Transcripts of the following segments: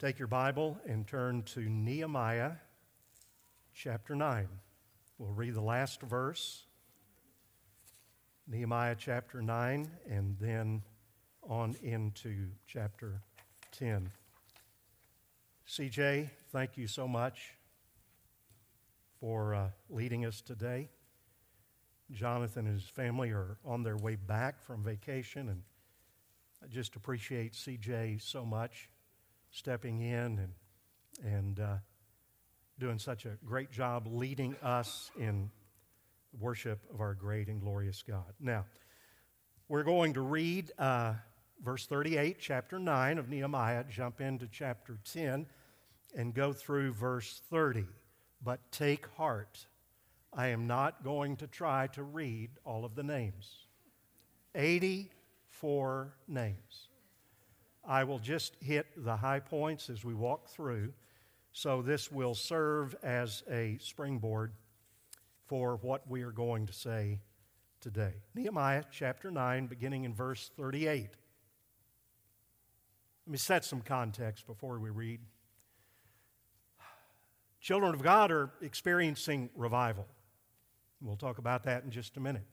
Take your Bible and turn to Nehemiah chapter 9. We'll read the last verse, Nehemiah chapter 9, and then on into chapter 10. CJ, thank you so much for uh, leading us today. Jonathan and his family are on their way back from vacation, and I just appreciate CJ so much stepping in and, and uh, doing such a great job leading us in worship of our great and glorious God. Now, we're going to read uh, verse 38, chapter 9 of Nehemiah, jump into chapter 10, and go through verse 30. But take heart, I am not going to try to read all of the names. 84 names. I will just hit the high points as we walk through. So this will serve as a springboard for what we are going to say today. Nehemiah chapter 9, beginning in verse 38. Let me set some context before we read. Children of God are experiencing revival. We'll talk about that in just a minute.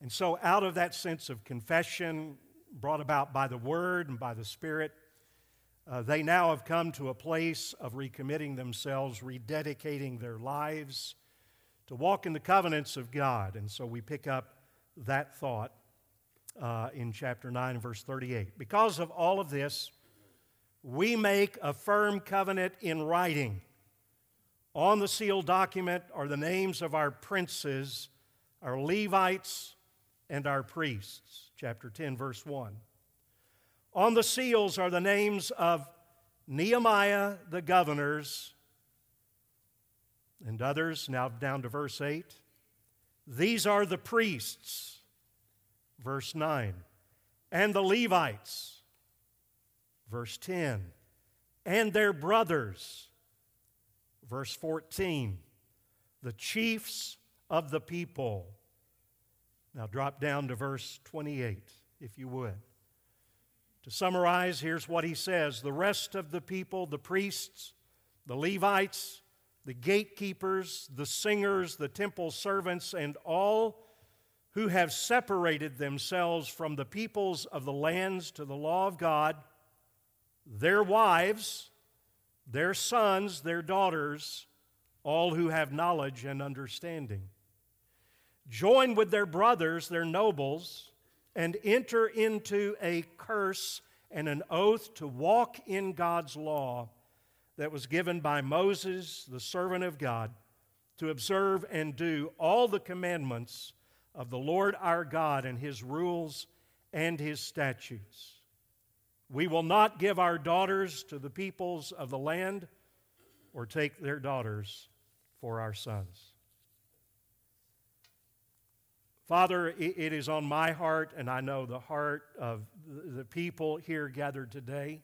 And so, out of that sense of confession brought about by the Word and by the Spirit, uh, they now have come to a place of recommitting themselves, rededicating their lives to walk in the covenants of God. And so we pick up that thought uh, in chapter 9 verse 38. Because of all of this, we make a firm covenant in writing on the sealed document are the names of our princes, our Levites, and our priests. Chapter 10, verse 1. On the seals are the names of Nehemiah, the governors, and others. Now down to verse 8. These are the priests, verse 9, and the Levites, verse 10, and their brothers, Verse 14 the chiefs of the people. Now drop down to verse 28, if you would. To summarize, here's what he says The rest of the people, the priests, the Levites, the gatekeepers, the singers, the temple servants, and all who have separated themselves from the peoples of the lands to the law of God, their wives, their sons, their daughters, all who have knowledge and understanding. Join with their brothers, their nobles, and enter into a curse and an oath to walk in God's law that was given by Moses, the servant of God, to observe and do all the commandments of the Lord our God and his rules and his statutes. We will not give our daughters to the peoples of the land or take their daughters for our sons. Father, it is on my heart, and I know the heart of the people here gathered today,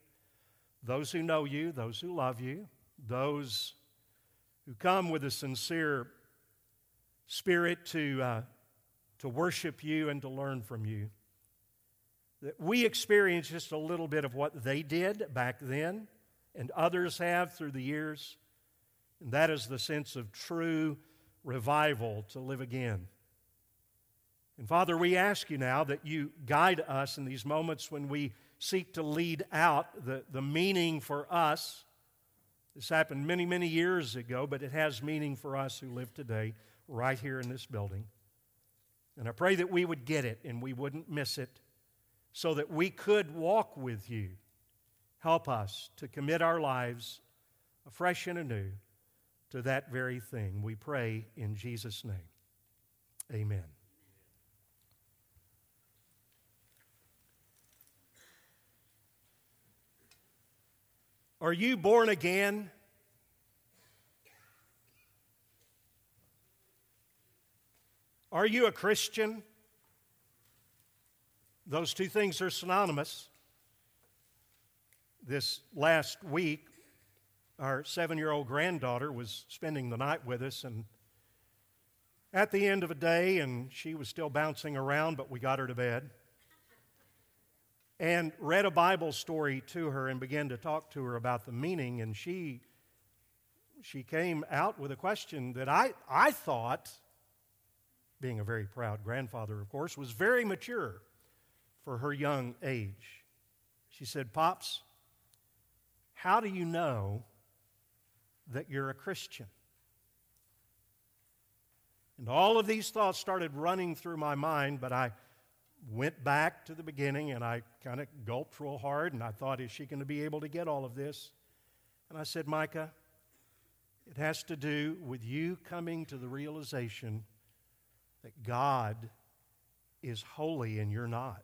those who know you, those who love you, those who come with a sincere spirit to, uh, to worship you and to learn from you that we experience just a little bit of what they did back then and others have through the years. And that is the sense of true revival to live again. And Father, we ask you now that you guide us in these moments when we seek to lead out the, the meaning for us. This happened many, many years ago, but it has meaning for us who live today, right here in this building. And I pray that we would get it and we wouldn't miss it so that we could walk with you. Help us to commit our lives afresh and anew to that very thing. We pray in Jesus' name. Amen. Are you born again? Are you a Christian? Those two things are synonymous. This last week, our seven year old granddaughter was spending the night with us, and at the end of a day, and she was still bouncing around, but we got her to bed. And read a Bible story to her and began to talk to her about the meaning. And she, she came out with a question that I, I thought, being a very proud grandfather, of course, was very mature for her young age. She said, Pops, how do you know that you're a Christian? And all of these thoughts started running through my mind, but I went back to the beginning and I kind of gulped real hard and I thought, is she going to be able to get all of this? And I said, Micah, it has to do with you coming to the realization that God is holy and you're not.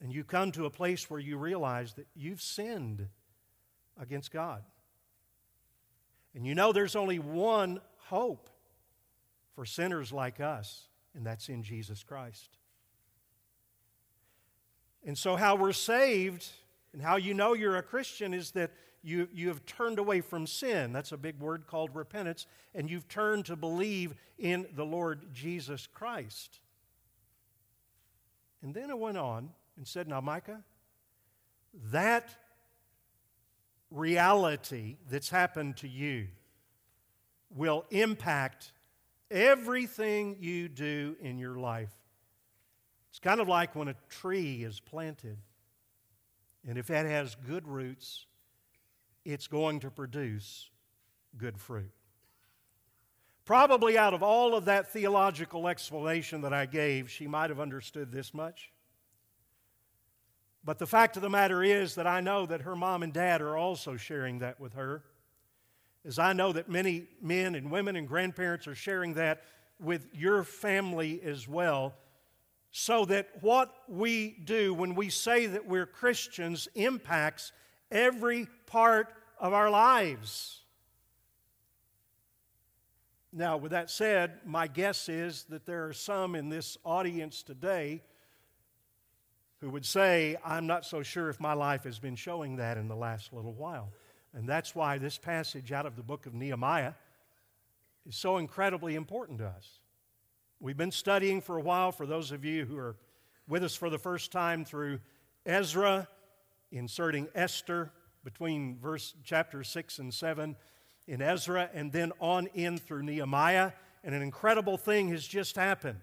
And you come to a place where you realize that you've sinned against God. And you know there's only one hope for sinners like us, and that's in Jesus Christ. And so, how we're saved and how you know you're a Christian is that you, you have turned away from sin. That's a big word called repentance. And you've turned to believe in the Lord Jesus Christ. And then it went on and said, Now, Micah, that reality that's happened to you will impact everything you do in your life. It's kind of like when a tree is planted, and if it has good roots, it's going to produce good fruit. Probably out of all of that theological explanation that I gave, she might have understood this much. But the fact of the matter is that I know that her mom and dad are also sharing that with her as I know that many men and women and grandparents are sharing that with your family as well, so that what we do when we say that we're Christians impacts every part of our lives. Now, with that said, my guess is that there are some in this audience today who would say, I'm not so sure if my life has been showing that in the last little while. And that's why this passage out of the book of Nehemiah is so incredibly important to us. We've been studying for a while, for those of you who are with us for the first time through Ezra, inserting Esther between verse chapter 6 and 7 in Ezra, and then on in through Nehemiah. And an incredible thing has just happened.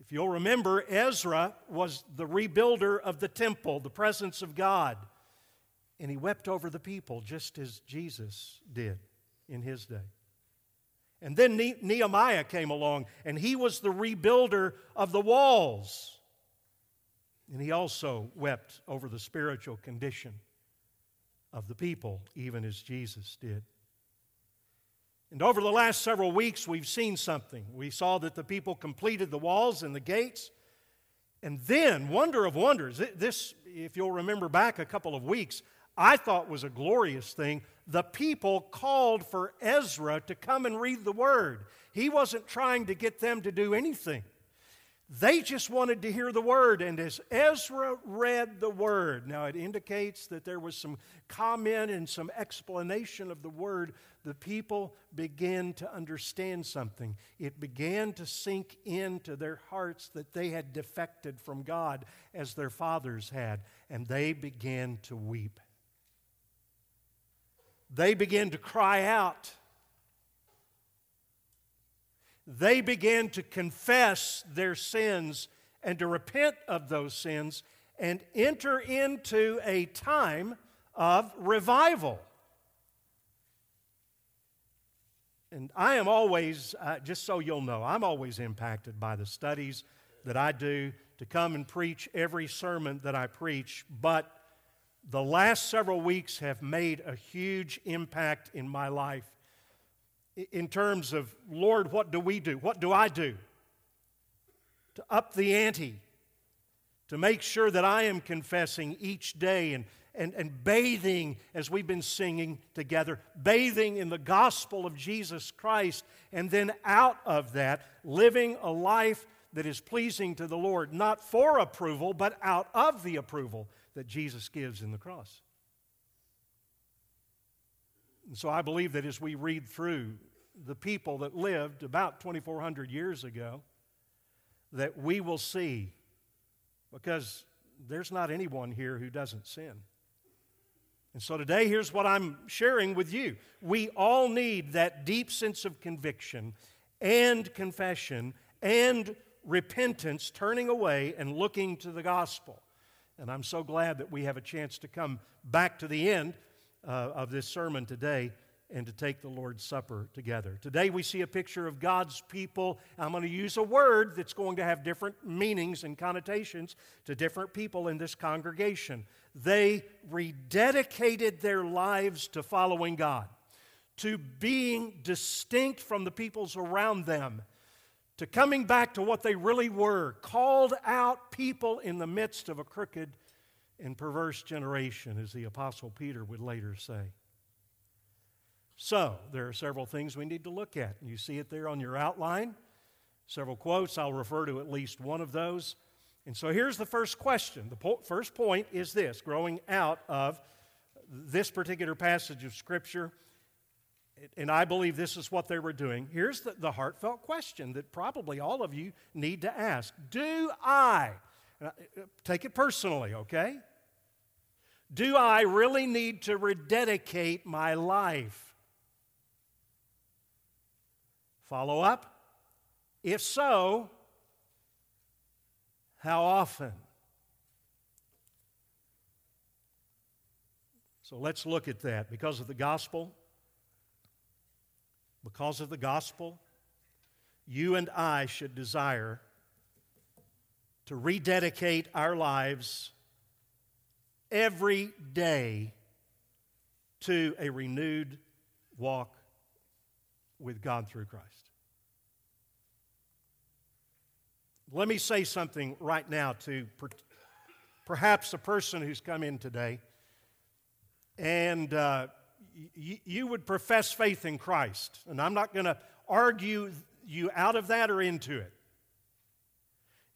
If you'll remember, Ezra was the rebuilder of the temple, the presence of God and he wept over the people just as Jesus did in his day. And then Nehemiah came along, and he was the rebuilder of the walls. And he also wept over the spiritual condition of the people, even as Jesus did. And over the last several weeks, we've seen something. We saw that the people completed the walls and the gates. And then, wonder of wonders, this, if you'll remember back a couple of weeks, I thought was a glorious thing. The people called for Ezra to come and read the word. He wasn't trying to get them to do anything. They just wanted to hear the word. And as Ezra read the word, now it indicates that there was some comment and some explanation of the word, the people began to understand something. It began to sink into their hearts that they had defected from God as their fathers had, and they began to weep they began to cry out. They began to confess their sins and to repent of those sins and enter into a time of revival. And I am always, uh, just so you'll know, I'm always impacted by the studies that I do to come and preach every sermon that I preach, but the last several weeks have made a huge impact in my life in terms of, Lord, what do we do? What do I do to up the ante, to make sure that I am confessing each day and, and, and bathing, as we've been singing together, bathing in the gospel of Jesus Christ, and then out of that, living a life that is pleasing to the Lord, not for approval, but out of the approval that Jesus gives in the cross. And so I believe that as we read through the people that lived about 2,400 years ago, that we will see because there's not anyone here who doesn't sin. And so today, here's what I'm sharing with you. We all need that deep sense of conviction and confession and repentance, turning away and looking to the gospel. And I'm so glad that we have a chance to come back to the end uh, of this sermon today and to take the Lord's Supper together. Today we see a picture of God's people. I'm going to use a word that's going to have different meanings and connotations to different people in this congregation. They rededicated their lives to following God, to being distinct from the peoples around them, to coming back to what they really were called out people in the midst of a crooked and perverse generation, as the Apostle Peter would later say. So, there are several things we need to look at. You see it there on your outline. Several quotes. I'll refer to at least one of those. And so here's the first question. The po- first point is this growing out of this particular passage of Scripture, and I believe this is what they were doing. Here's the, the heartfelt question that probably all of you need to ask Do I, uh, take it personally, okay? Do I really need to rededicate my life Follow up? If so, how often? So let's look at that. Because of the gospel, because of the gospel, you and I should desire to rededicate our lives every day to a renewed walk with God through Christ. Let me say something right now to per- perhaps a person who's come in today and uh, you would profess faith in Christ. And I'm not going to argue you out of that or into it.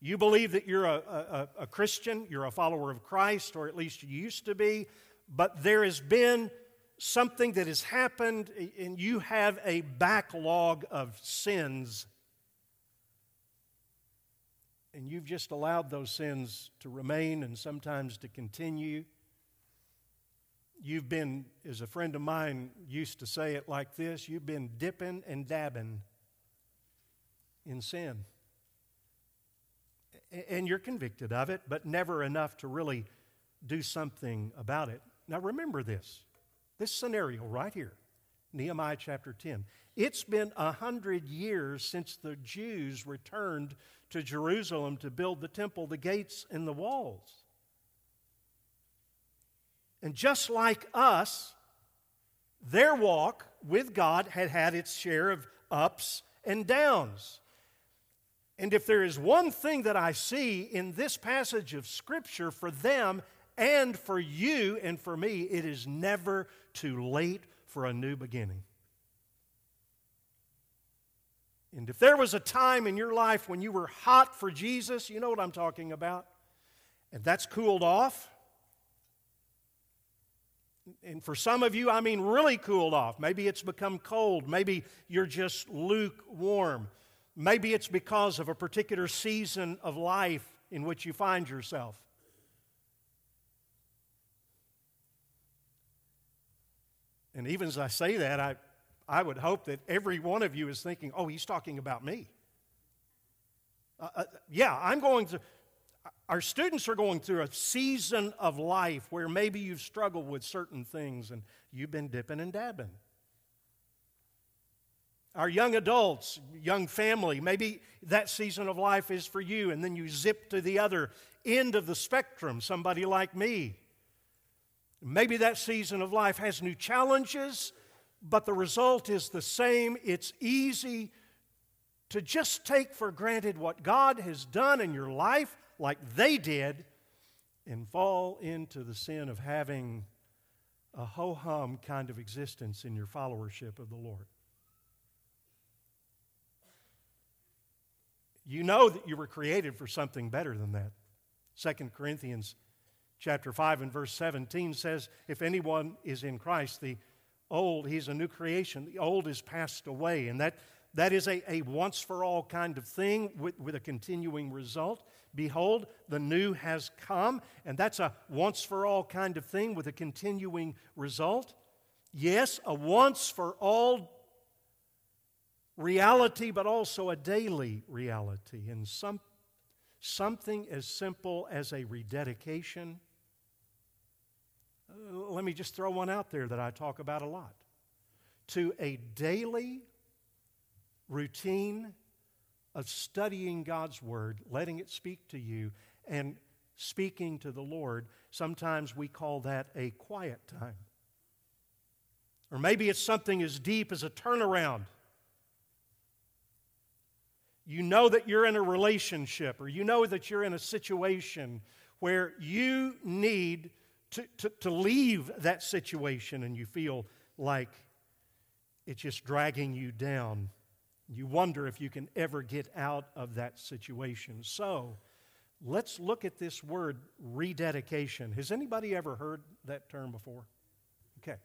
You believe that you're a, a, a Christian, you're a follower of Christ, or at least you used to be, but there has been something that has happened, and you have a backlog of sins, and you've just allowed those sins to remain and sometimes to continue. You've been, as a friend of mine used to say it like this you've been dipping and dabbing in sin. And you're convicted of it, but never enough to really do something about it. Now remember this this scenario right here, Nehemiah chapter 10. It's been a hundred years since the Jews returned to Jerusalem to build the temple, the gates, and the walls. And just like us, their walk with God had had its share of ups and downs. And if there is one thing that I see in this passage of Scripture for them and for you and for me, it is never too late for a new beginning. And if there was a time in your life when you were hot for Jesus, you know what I'm talking about, and that's cooled off. And for some of you, I mean really cooled off. Maybe it's become cold. Maybe you're just lukewarm. Maybe it's because of a particular season of life in which you find yourself. And even as I say that, I, I would hope that every one of you is thinking, oh, he's talking about me. Uh, uh, yeah, I'm going to, our students are going through a season of life where maybe you've struggled with certain things and you've been dipping and dabbing. Our young adults, young family, maybe that season of life is for you, and then you zip to the other end of the spectrum, somebody like me. Maybe that season of life has new challenges, but the result is the same. It's easy to just take for granted what God has done in your life, like they did, and fall into the sin of having a ho hum kind of existence in your followership of the Lord. You know that you were created for something better than that. 2 Corinthians chapter 5 and verse 17 says, If anyone is in Christ, the old, he's a new creation. The old is passed away. And that, that is a, a once for all kind of thing with, with a continuing result. Behold, the new has come. And that's a once for all kind of thing with a continuing result. Yes, a once for all reality, but also a daily reality. And some, something as simple as a rededication. Uh, let me just throw one out there that I talk about a lot. To a daily routine of studying God's Word, letting it speak to you, and speaking to the Lord. Sometimes we call that a quiet time. Or maybe it's something as deep as a turnaround. You know that you're in a relationship, or you know that you're in a situation where you need to, to, to leave that situation and you feel like it's just dragging you down. You wonder if you can ever get out of that situation. So, let's look at this word rededication. Has anybody ever heard that term before? Okay.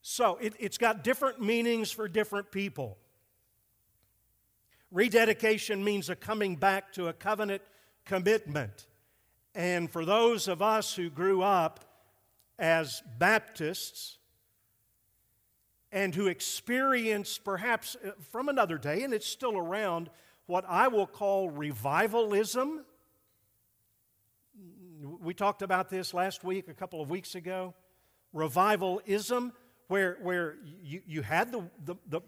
So, it, has got different meanings for different people. Rededication means a coming back to a covenant commitment. And for those of us who grew up as Baptists, and who experienced, perhaps uh, from another day, and it's still around, what I will call revivalism. We talked about this last week, a couple of weeks ago. Revivalism, where, where you, you had the, the, the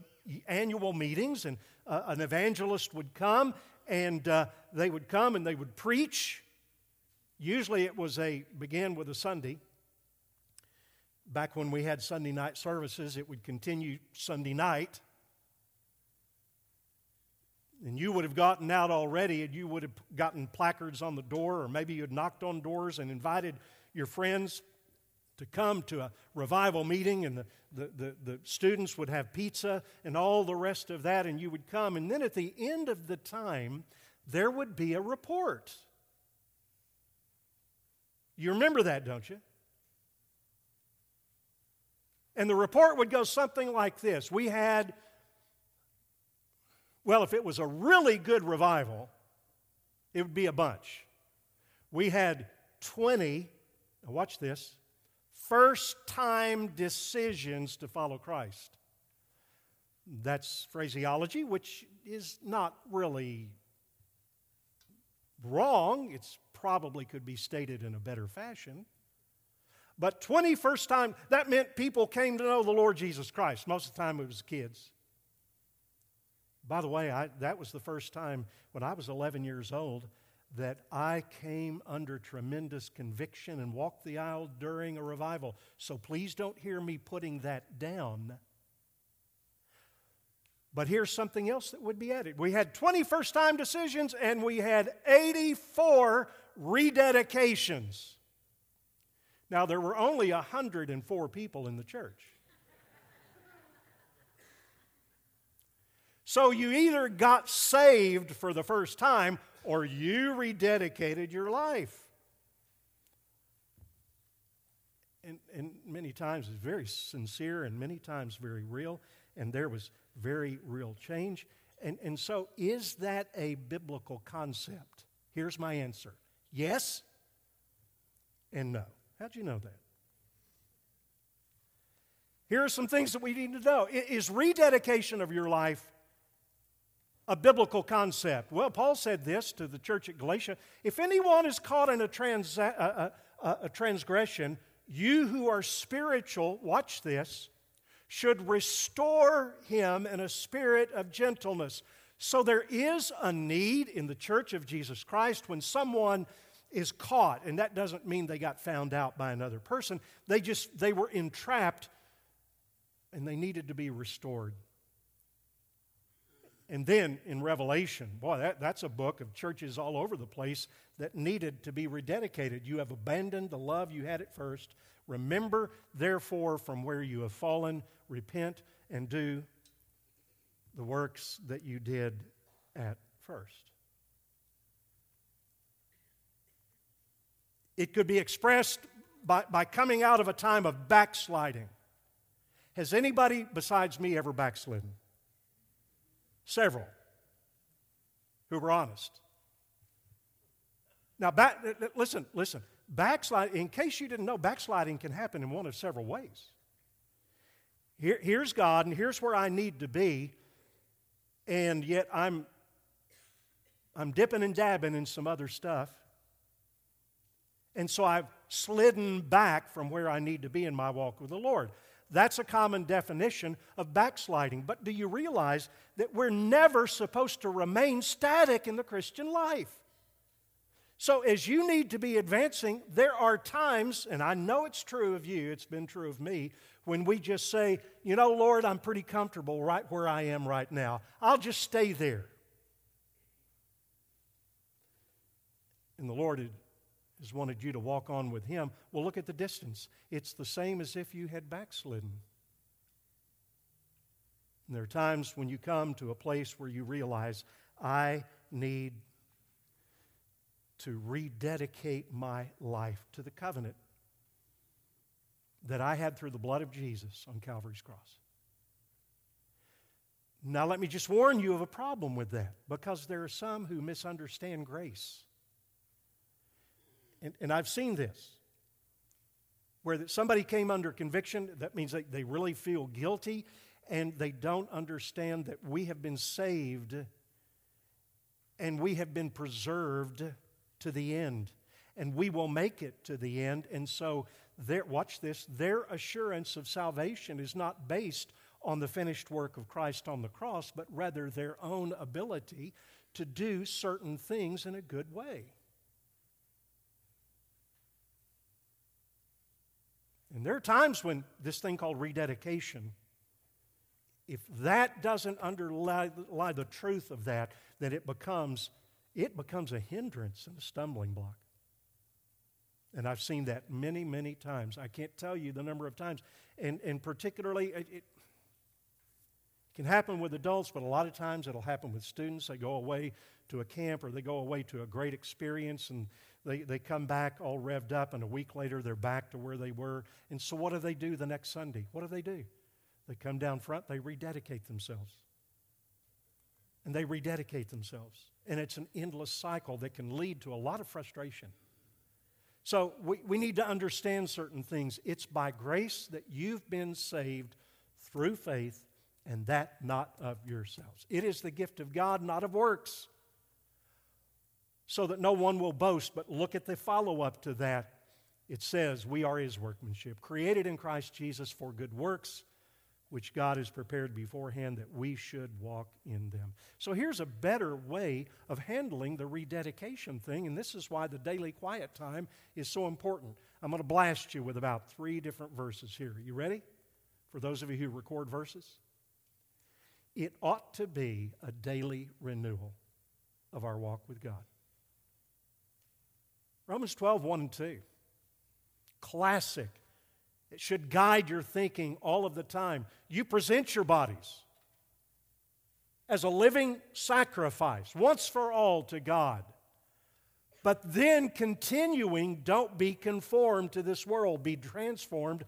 annual meetings, and uh, an evangelist would come, and uh, they would come and they would preach. Usually it was a, began with a Sunday, Back when we had Sunday night services, it would continue Sunday night. And you would have gotten out already, and you would have gotten placards on the door, or maybe you had knocked on doors and invited your friends to come to a revival meeting, and the, the, the, the, students would have pizza and all the rest of that, and you would come. And then at the end of the time, there would be a report. You remember that, don't you? And the report would go something like this We had, well, if it was a really good revival, it would be a bunch. We had 20, watch this, first time decisions to follow Christ. That's phraseology, which is not really wrong. It's probably could be stated in a better fashion. But 21st time, that meant people came to know the Lord Jesus Christ. Most of the time it was kids. By the way, I, that was the first time when I was 11 years old that I came under tremendous conviction and walked the aisle during a revival. So please don't hear me putting that down. But here's something else that would be added. We had 21st time decisions and we had 84 rededications. Now, there were only 104 people in the church. So you either got saved for the first time or you rededicated your life. And, and, many times it's very sincere and many times very real, and there was very real change. And, and so, is that a biblical concept? Here's my answer yes and no. How'd you know that? Here are some things that we need to know. Is rededication of your life a biblical concept? Well, Paul said this to the church at Galatia If anyone is caught in a, trans- a, a, a transgression, you who are spiritual, watch this, should restore him in a spirit of gentleness. So there is a need in the church of Jesus Christ when someone is caught and that doesn't mean they got found out by another person. They just they were entrapped and they needed to be restored. And then in revelation boy that, that's a book of churches all over the place that needed to be rededicated. You have abandoned the love you had at first. Remember therefore from where you have fallen repent and do the works that you did at first It could be expressed by, by coming out of a time of backsliding. Has anybody besides me ever backslidden? Several. who were honest. Now, back, listen, listen. Backsliding, in case you didn't know, backsliding can happen in one of several ways. Here, here's God, and here's where I need to be, and yet I'm, I'm dipping and dabbing in some other stuff. And so I've slidden back from where I need to be in my walk with the Lord. That's a common definition of backsliding. But do you realize that we're never supposed to remain static in the Christian life? So, as you need to be advancing, there are times, and I know it's true of you, it's been true of me, when we just say, you know, Lord, I'm pretty comfortable right where I am right now. I'll just stay there. And the Lord has wanted you to walk on with Him. Well, look at the distance. It's the same as if you had backslidden. And there are times when you come to a place where you realize, I need to rededicate my life to the covenant that I had through the blood of Jesus on Calvary's cross. Now, let me just warn you of a problem with that because there are some who misunderstand grace. And, and I've seen this where somebody came under conviction, that means they, they really feel guilty and they don't understand that we have been saved and we have been preserved to the end. And we will make it to the end. And so, their, watch this, their assurance of salvation is not based on the finished work of Christ on the cross, but rather their own ability to do certain things in a good way. And there are times when this thing called rededication, if that doesn't underlie the truth of that, then it becomes, it becomes a hindrance and a stumbling block. And I've seen that many, many times. I can't tell you the number of times. And, and particularly, it, it can happen with adults, but a lot of times it'll happen with students. They go away to a camp or they go away to a great experience and they, they come back all revved up, and a week later they're back to where they were. And so, what do they do the next Sunday? What do they do? They come down front, they rededicate themselves. And they rededicate themselves. And it's an endless cycle that can lead to a lot of frustration. So, we, we need to understand certain things. It's by grace that you've been saved through faith, and that not of yourselves. It is the gift of God, not of works so that no one will boast. But look at the follow up to that. It says, We are his workmanship, created in Christ Jesus for good works, which God has prepared beforehand that we should walk in them. So here's a better way of handling the rededication thing, and this is why the daily quiet time is so important. I'm going to blast you with about three different verses here. You ready? For those of you who record verses? It ought to be a daily renewal of our walk with God. Romans 12, 1 and 2. Classic. It should guide your thinking all of the time. You present your bodies as a living sacrifice, once for all to God. But then continuing, don't be conformed to this world, be transformed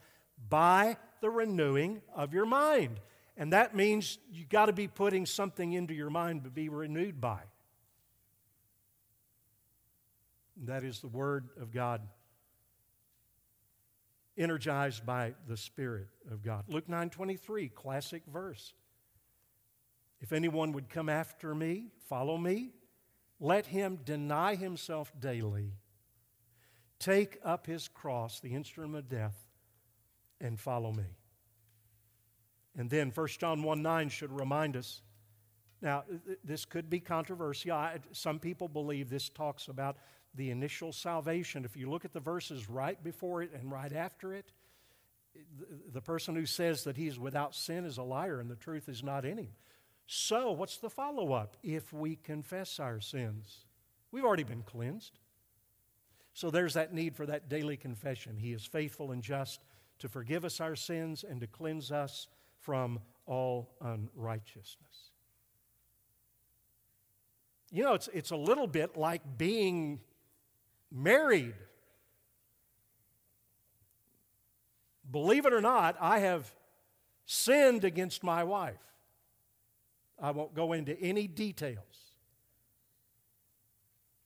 by the renewing of your mind. And that means you've got to be putting something into your mind to be renewed by. That is the Word of God, energized by the Spirit of God. Luke 9 23, classic verse. If anyone would come after me, follow me, let him deny himself daily, take up his cross, the instrument of death, and follow me. And then 1 John 1 9 should remind us. Now, this could be controversial. some people believe this talks about the initial salvation. If you look at the verses right before it and right after it, the person who says that he's without sin is a liar and the truth is not in him. So, what's the follow up? If we confess our sins, we've already been cleansed. So, there's that need for that daily confession. He is faithful and just to forgive us our sins and to cleanse us from all unrighteousness. You know, it's, it's a little bit like being married. Believe it or not, I have sinned against my wife. I won't go into any details.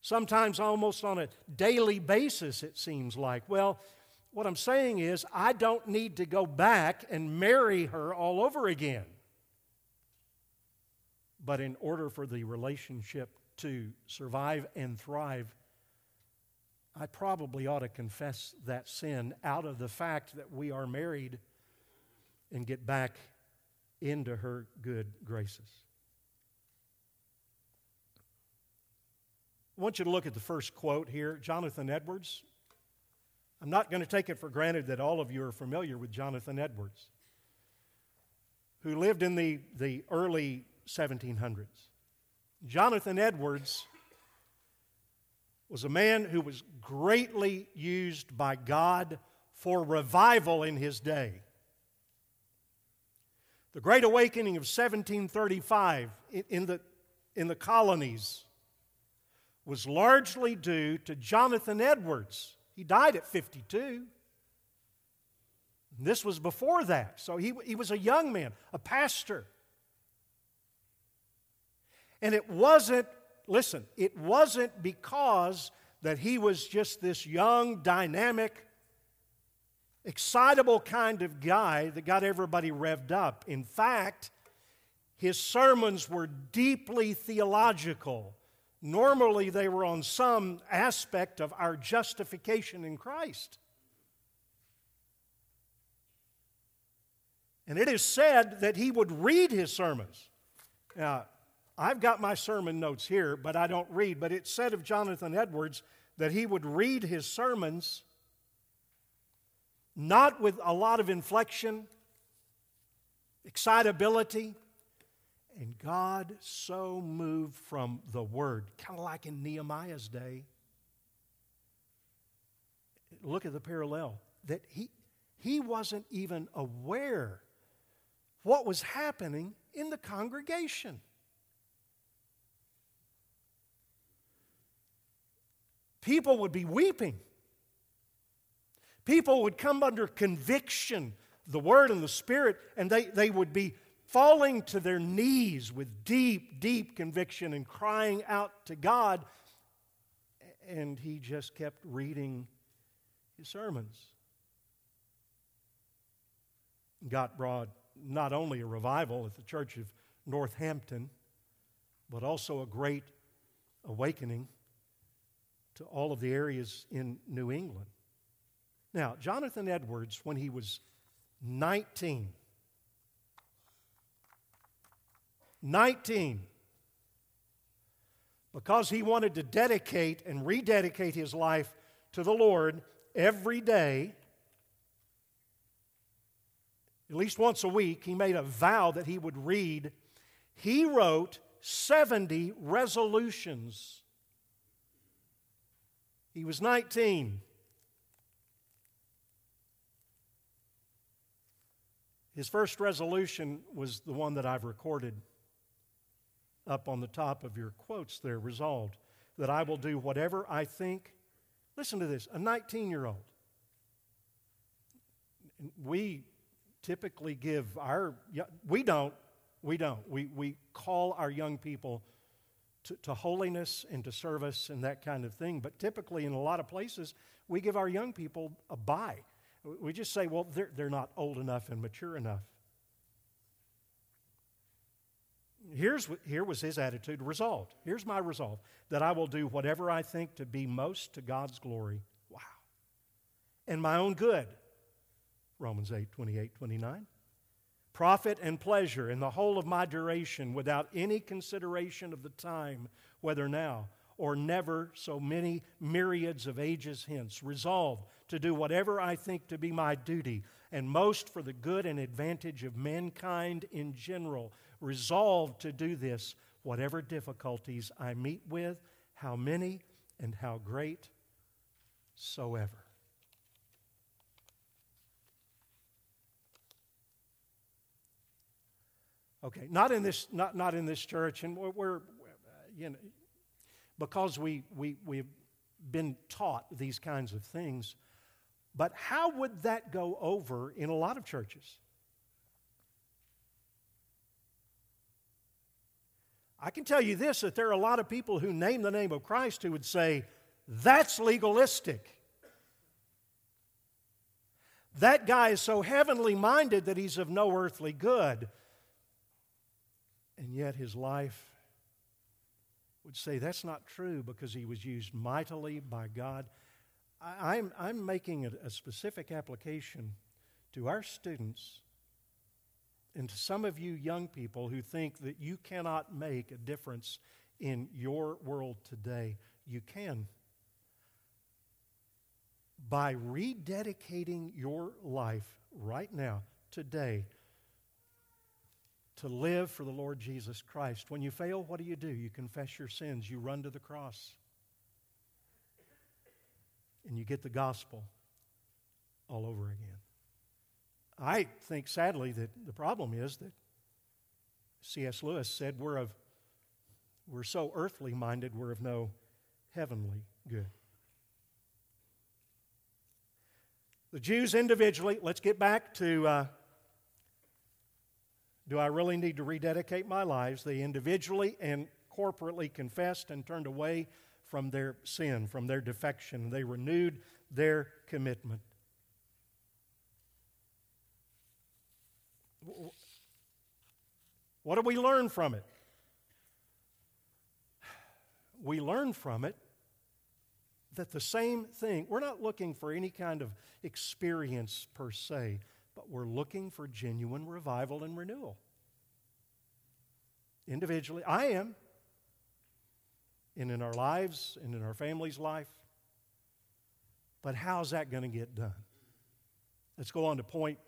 Sometimes almost on a daily basis, it seems like. Well, what I'm saying is, I don't need to go back and marry her all over again. But in order for the relationship to survive and thrive, I probably ought to confess that sin out of the fact that we are married and get back into her good graces. I want you to look at the first quote here Jonathan Edwards. I'm not going to take it for granted that all of you are familiar with Jonathan Edwards, who lived in the, the early 1700s. Jonathan Edwards was a man who was greatly used by God for revival in his day. The Great Awakening of 1735 in the, in the colonies was largely due to Jonathan Edwards. He died at 52. This was before that. So he, he was a young man, a pastor. And it wasn't, listen, it wasn't because that he was just this young, dynamic, excitable kind of guy that got everybody revved up. In fact, his sermons were deeply theological. Normally, they were on some aspect of our justification in Christ. And it is said that he would read his sermons. Now, I've got my sermon notes here, but I don't read. But it's said of Jonathan Edwards that he would read his sermons not with a lot of inflection, excitability, and God so moved from the Word, kind of like in Nehemiah's day. Look at the parallel that he, he wasn't even aware what was happening in the congregation. People would be weeping. People would come under conviction, the Word and the Spirit, and they, they would be falling to their knees with deep, deep conviction and crying out to God. And he just kept reading his sermons. God brought not only a revival at the Church of Northampton, but also a great awakening to all of the areas in New England. Now, Jonathan Edwards, when he was 19, 19. Because he wanted to dedicate and rededicate his life to the Lord every day, at least once a week, he made a vow that he would read. He wrote 70 resolutions. He was 19. His first resolution was the one that I've recorded up on the top of your quotes there resolved that I will do whatever I think. Listen to this a 19 year old. We typically give our, we don't, we don't. We, we call our young people to, to holiness and to service and that kind of thing. But typically, in a lot of places, we give our young people a bye. We just say, well, they're, they're not old enough and mature enough. Here's what, here was his attitude resolved. Here's my resolve that I will do whatever I think to be most to God's glory. Wow. And my own good. Romans 8, 28, 29. Profit and pleasure in the whole of my duration without any consideration of the time, whether now or never so many myriads of ages hence. Resolved to do whatever I think to be my duty and most for the good and advantage of mankind in general resolved to do this, whatever difficulties I meet with, how many and how great soever. Okay, not in this, not, not in this church, and we're, we're you know, because we, we, we've been taught these kinds of things. But how would that go over in a lot of churches? I can tell you this that there are a lot of people who name the name of Christ who would say, that's legalistic. That guy is so heavenly minded that he's of no earthly good. And yet his life would say that's not true because he was used mightily by God. I, am I'm, I'm making a, a specific application to our students and to some of you young people who think that you cannot make a difference in your world today. You can. By rededicating your life right now, today, to live for the Lord Jesus Christ. When you fail, what do you do? You confess your sins, you run to the cross, and you get the gospel all over again. I think, sadly, that the problem is that C.S. Lewis said we're, of, we're so earthly minded, we're of no heavenly good. The Jews individually, let's get back to uh, do I really need to rededicate my lives? They individually and corporately confessed and turned away from their sin, from their defection. They renewed their commitment. What do we learn from it? We learn from it that the same thing, we're not looking for any kind of experience per se, but we're looking for genuine revival and renewal. Individually, I am, and in our lives and in our family's life. But how's that going to get done? Let's go on to point,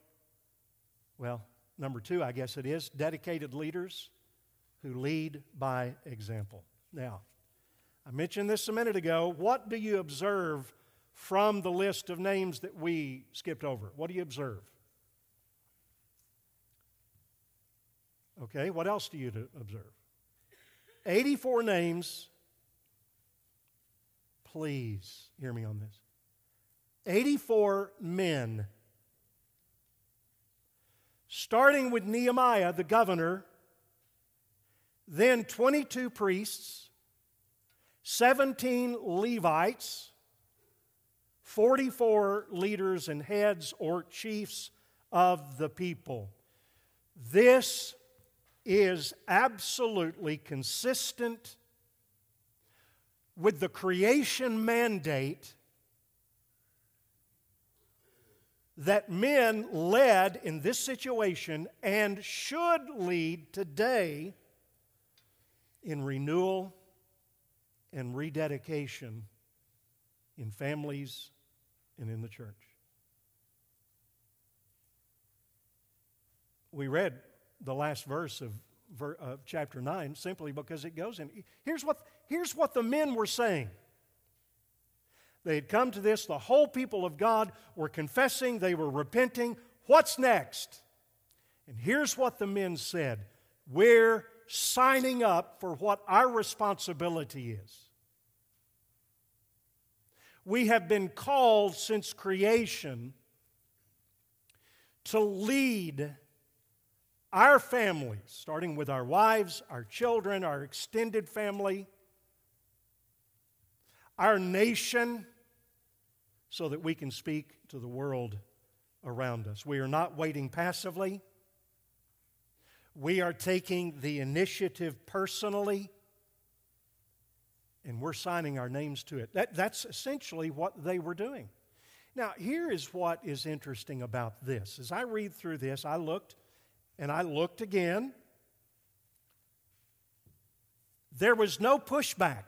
well, number two, I guess it is dedicated leaders who lead by example. Now, I mentioned this a minute ago. What do you observe from the list of names that we skipped over? What do you observe? Okay, what else do you observe? 84 names. Please hear me on this. 84 men starting with Nehemiah, the governor, then 22 priests, 17 Levites, 44 leaders and heads or chiefs of the people. This is absolutely consistent with the creation mandate that men led in this situation and should lead today in renewal and rededication in families and in the church. We read the last verse of, of chapter 9 simply because it goes in. Here's what, here's what the men were saying they had come to this. The whole people of God were confessing, they were repenting. What's next? And here's what the men said We're signing up for what our responsibility is. We have been called since creation to lead our families, starting with our wives, our children, our extended family, our nation, so that we can speak to the world around us. We are not waiting passively. We are taking the initiative personally, and we're signing our names to it. That, that's essentially what they were doing. Now, here is what is interesting about this. As I read through this, I looked and I looked again. There was no pushback.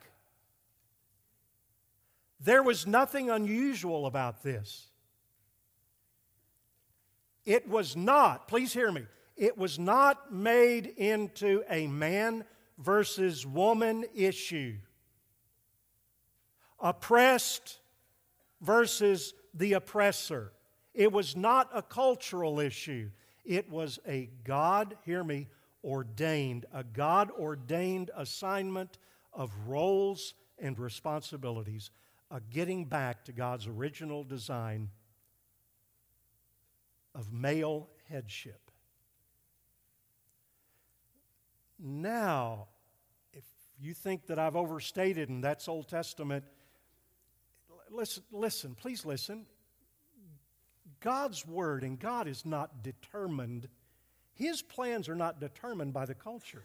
There was nothing unusual about this. It was not, please hear me, it was not made into a man versus woman issue. Oppressed versus the oppressor. It was not a cultural issue. It was a God, hear me, ordained, a God ordained assignment of roles and responsibilities a getting back to God's original design of male headship. Now, if you think that I've overstated and that's Old Testament, listen, listen, please listen. God's word and God is not determined, His plans are not determined by the culture.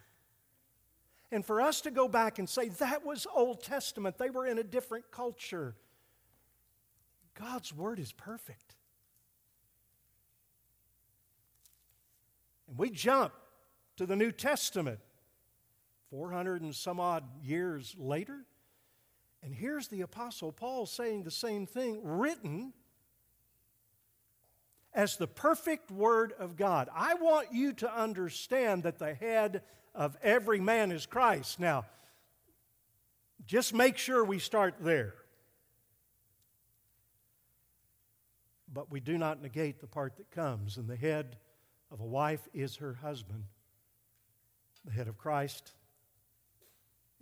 And for us to go back and say that was Old Testament, they were in a different culture. God's word is perfect. And we jump to the New Testament 400 and some odd years later. And here's the Apostle Paul saying the same thing, written as the perfect Word of God. I want you to understand that the head of every man is Christ. Now, just make sure we start there. But we do not negate the part that comes, and the head of a wife is her husband. The head of Christ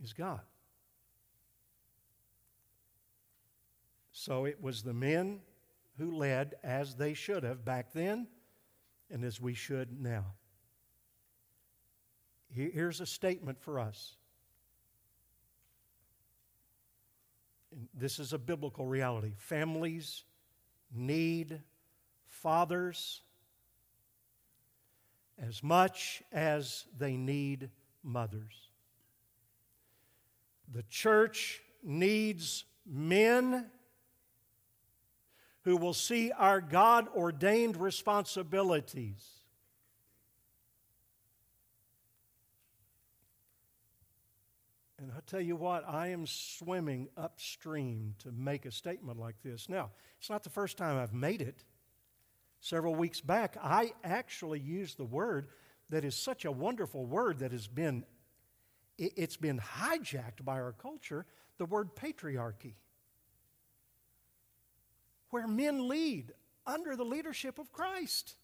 is God. So it was the men who led as they should have back then and as we should now. Here's a statement for us. This is a biblical reality. Families need fathers as much as they need mothers. The church needs men who will see our God ordained responsibilities. And I tell you what, I am swimming upstream to make a statement like this. Now, it's not the first time I've made it. Several weeks back, I actually used the word that is such a wonderful word that has been it's been hijacked by our culture, the word patriarchy where men lead under the leadership of Christ.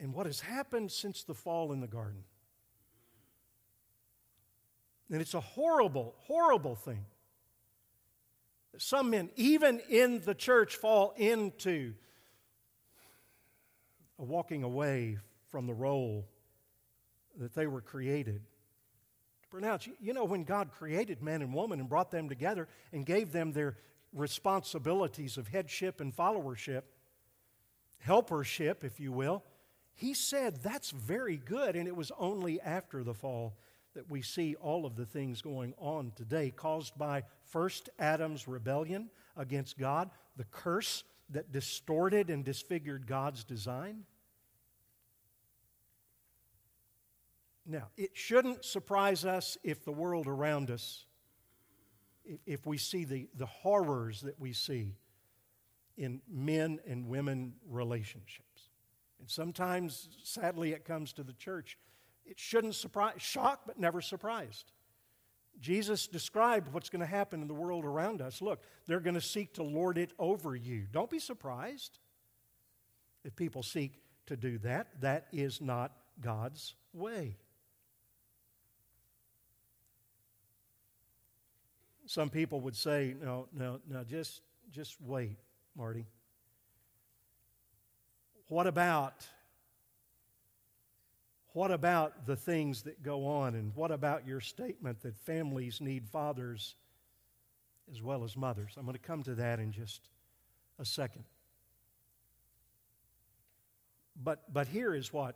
And what has happened since the fall in the garden. And it's a horrible, horrible thing. Some men, even in the church, fall into a walking away from the role that they were created pronounce. You know, when God created man and woman and brought them together and gave them their responsibilities of headship and followership, helpership, if you will, He said that's very good. And it was only after the fall that we see all of the things going on today caused by first Adam's rebellion against God, the curse that distorted and disfigured God's design Now, it shouldn't surprise us if the world around us, if we see the, the horrors that we see in men and women relationships. And sometimes, sadly, it comes to the church. It shouldn't surprise, shock, but never surprised. Jesus described what's going to happen in the world around us. Look, they're going to seek to lord it over you. Don't be surprised if people seek to do that. That is not God's way. Some people would say, no, no, no, just, just wait, Marty. What about what about the things that go on? And what about your statement that families need fathers as well as mothers? I'm going to come to that in just a second. But, but here is what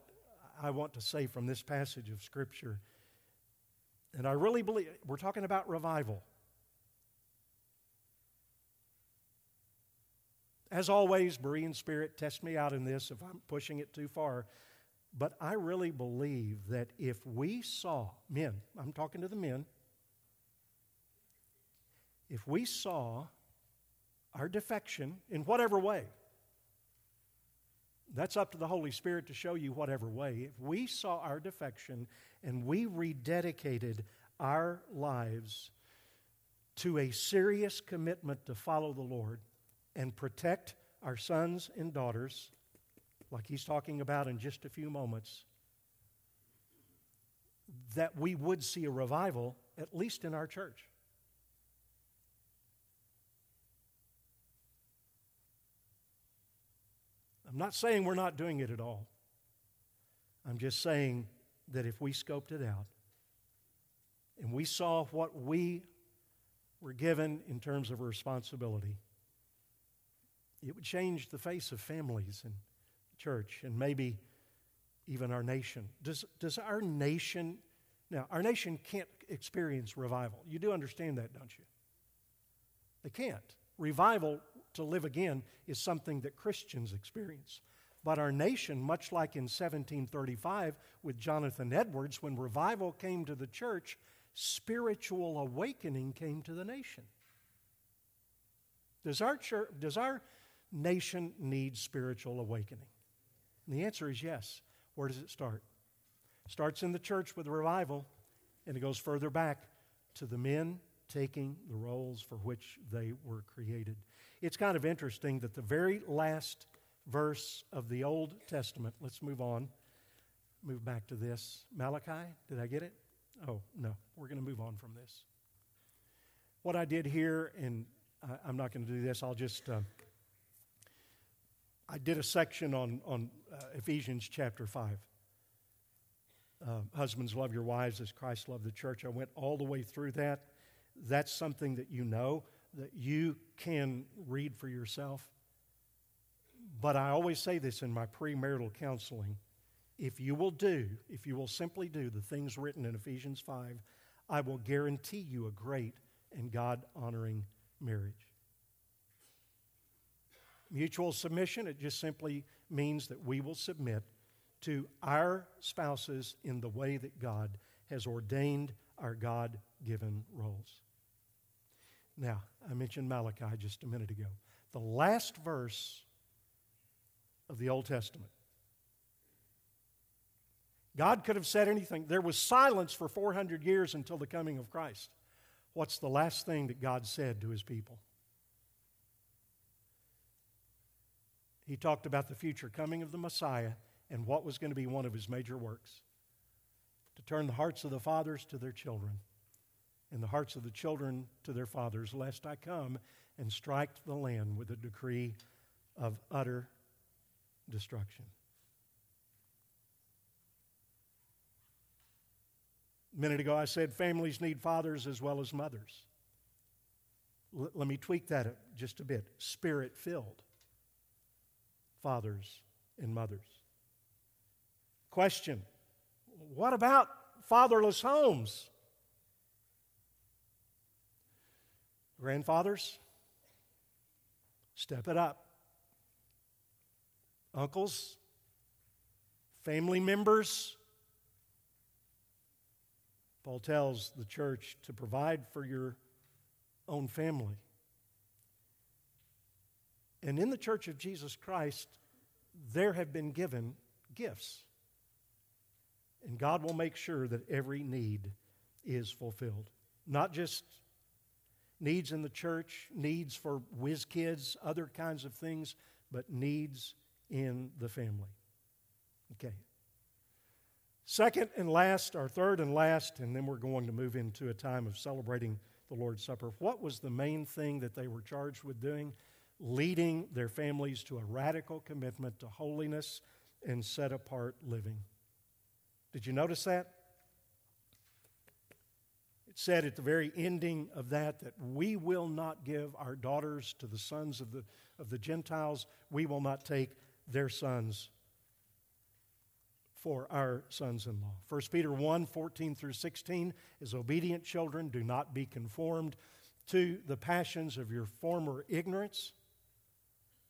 I want to say from this passage of Scripture. And I really believe we're talking about revival. As always, Berean Spirit, test me out in this if I'm pushing it too far. But I really believe that if we saw, men, I'm talking to the men, if we saw our defection in whatever way, that's up to the Holy Spirit to show you whatever way. If we saw our defection and we rededicated our lives to a serious commitment to follow the Lord, and protect our sons and daughters, like he's talking about in just a few moments, that we would see a revival, at least in our church. I'm not saying we're not doing it at all. I'm just saying that if we scoped it out and we saw what we were given in terms of responsibility, it would change the face of families and church and maybe even our nation. Does, does our nation, now, our nation can't experience revival. You do understand that, don't you? They can't. Revival to live again is something that Christians experience. But our nation, much like in 1735 with Jonathan Edwards, when revival came to the church, spiritual awakening came to the nation. Does our, church, does our nation needs spiritual awakening? And the answer is yes. Where does it start? It starts in the church with revival, and it goes further back to the men taking the roles for which they were created. It's kind of interesting that the very last verse of the Old Testament, let's move on, move back to this. Malachi, did I get it? Oh, no, we're going to move on from this. What I did here, and I, am not going to do this, I'll just. Uh, I did a section on, on uh, Ephesians chapter 5. Uh, husbands, love your wives as Christ loved the church. I went all the way through that. That's something that you know, that you can read for yourself. But I always say this in my premarital counseling if you will do, if you will simply do the things written in Ephesians 5, I will guarantee you a great and God honoring marriage. Mutual submission, it just simply means that we will submit to our spouses in the way that God has ordained our God given roles. Now, I mentioned Malachi just a minute ago. The last verse of the Old Testament. God could have said anything. There was silence for 400 years until the coming of Christ. What's the last thing that God said to his people? He talked about the future coming of the Messiah and what was going to be one of his major works to turn the hearts of the fathers to their children and the hearts of the children to their fathers, lest I come and strike the land with a decree of utter destruction. A minute ago, I said families need fathers as well as mothers. L- let me tweak that just a bit spirit filled fathers and mothers. Question What about fatherless homes? Grandfathers, step it up. Uncles, family members. Paul tells the church to provide for your own family. And in the church of Jesus Christ, there have been given gifts. And God will make sure that every need is fulfilled. Not just needs in the church, needs for whiz kids, other kinds of things, but needs in the family. Okay. Second and last, or third and last, and then we're going to move into a time of celebrating the Lord's Supper. What was the main thing that they were charged with doing? Leading their families to a radical commitment to holiness and set apart living. Did you notice that? It said at the very ending of that that we will not give our daughters to the sons of the, of the Gentiles. We will not take their sons for our sons in law. 1 Peter 1 14 through 16 is obedient children, do not be conformed to the passions of your former ignorance.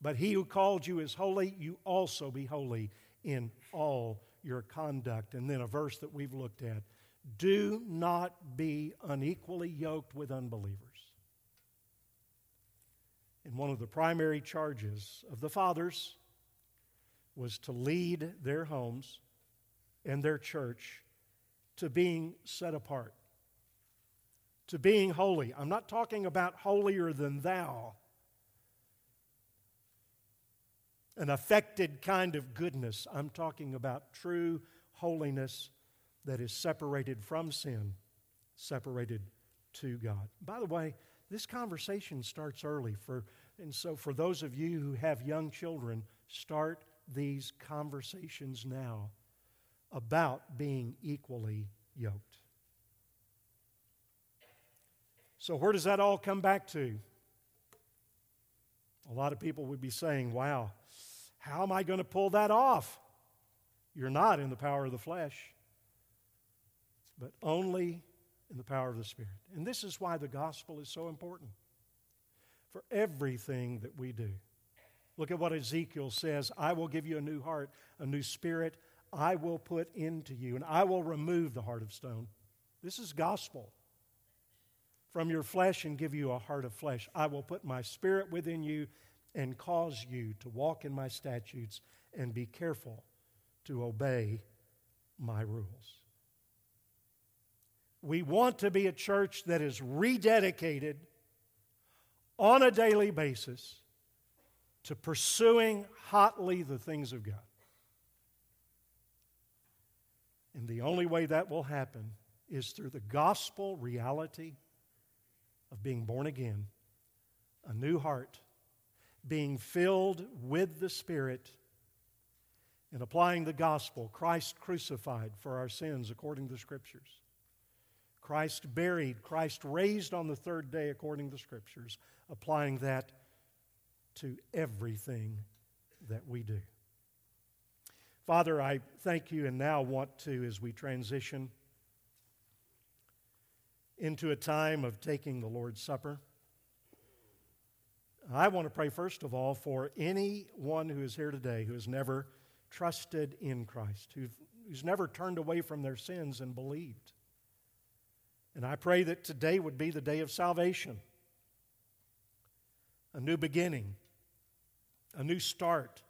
But he who called you is holy, you also be holy in all your conduct. And then a verse that we've looked at do not be unequally yoked with unbelievers. And one of the primary charges of the fathers was to lead their homes and their church to being set apart, to being holy. I'm not talking about holier than thou, an affected kind of goodness. I'm talking about true holiness that is separated from sin, separated to God. By the way, this conversation starts early for and so for those of you who have young children, start these conversations now about being equally yoked. So, where does that all come back to? A lot of people would be saying, Wow, how am I going to pull that off? You're not in the power of the flesh, but only in the power of the Spirit. And this is why the gospel is so important for everything that we do. Look at what Ezekiel says I will give you a new heart, a new spirit I will put into you, and I will remove the heart of stone. This is gospel. From your flesh and give you a heart of flesh. I will put my spirit within you and cause you to walk in my statutes and be careful to obey my rules. We want to be a church that is rededicated on a daily basis to pursuing hotly the things of God. And the only way that will happen is through the gospel reality of being born again, a new heart, being filled with the Spirit, and applying the gospel, Christ crucified for our sins according to the Scriptures. Christ buried, Christ raised on the third day according to the Scriptures, applying that to everything that we do. Father, I thank you and now want to, as we transition into a time of taking the Lord's Supper, I want to pray first of all for anyone who is here today who has never trusted in Christ, who's never turned away from their sins and believed. And I pray that today would be the day of salvation, a new beginning, a new start.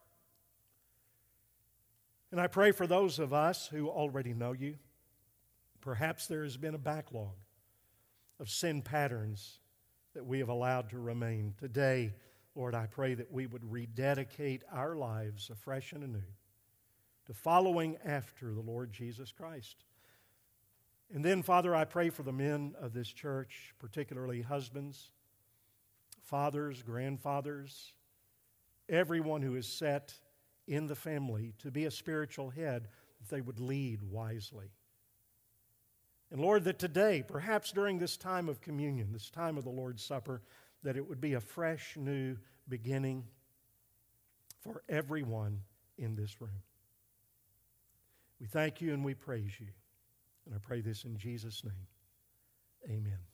And I pray for those of us who already know you. Perhaps there has been a backlog of sin patterns that we have allowed to remain. Today, Lord, I pray that we would rededicate our lives afresh and anew to following after the Lord Jesus Christ. And then, Father, I pray for the men of this church, particularly husbands, fathers, grandfathers, everyone who is set in the family to be a spiritual head, that they would lead wisely. And Lord, that today, perhaps during this time of communion, this time of the Lord's Supper, that it would be a fresh new beginning for everyone in this room. We thank you and we praise you. And I pray this in Jesus' name. Amen.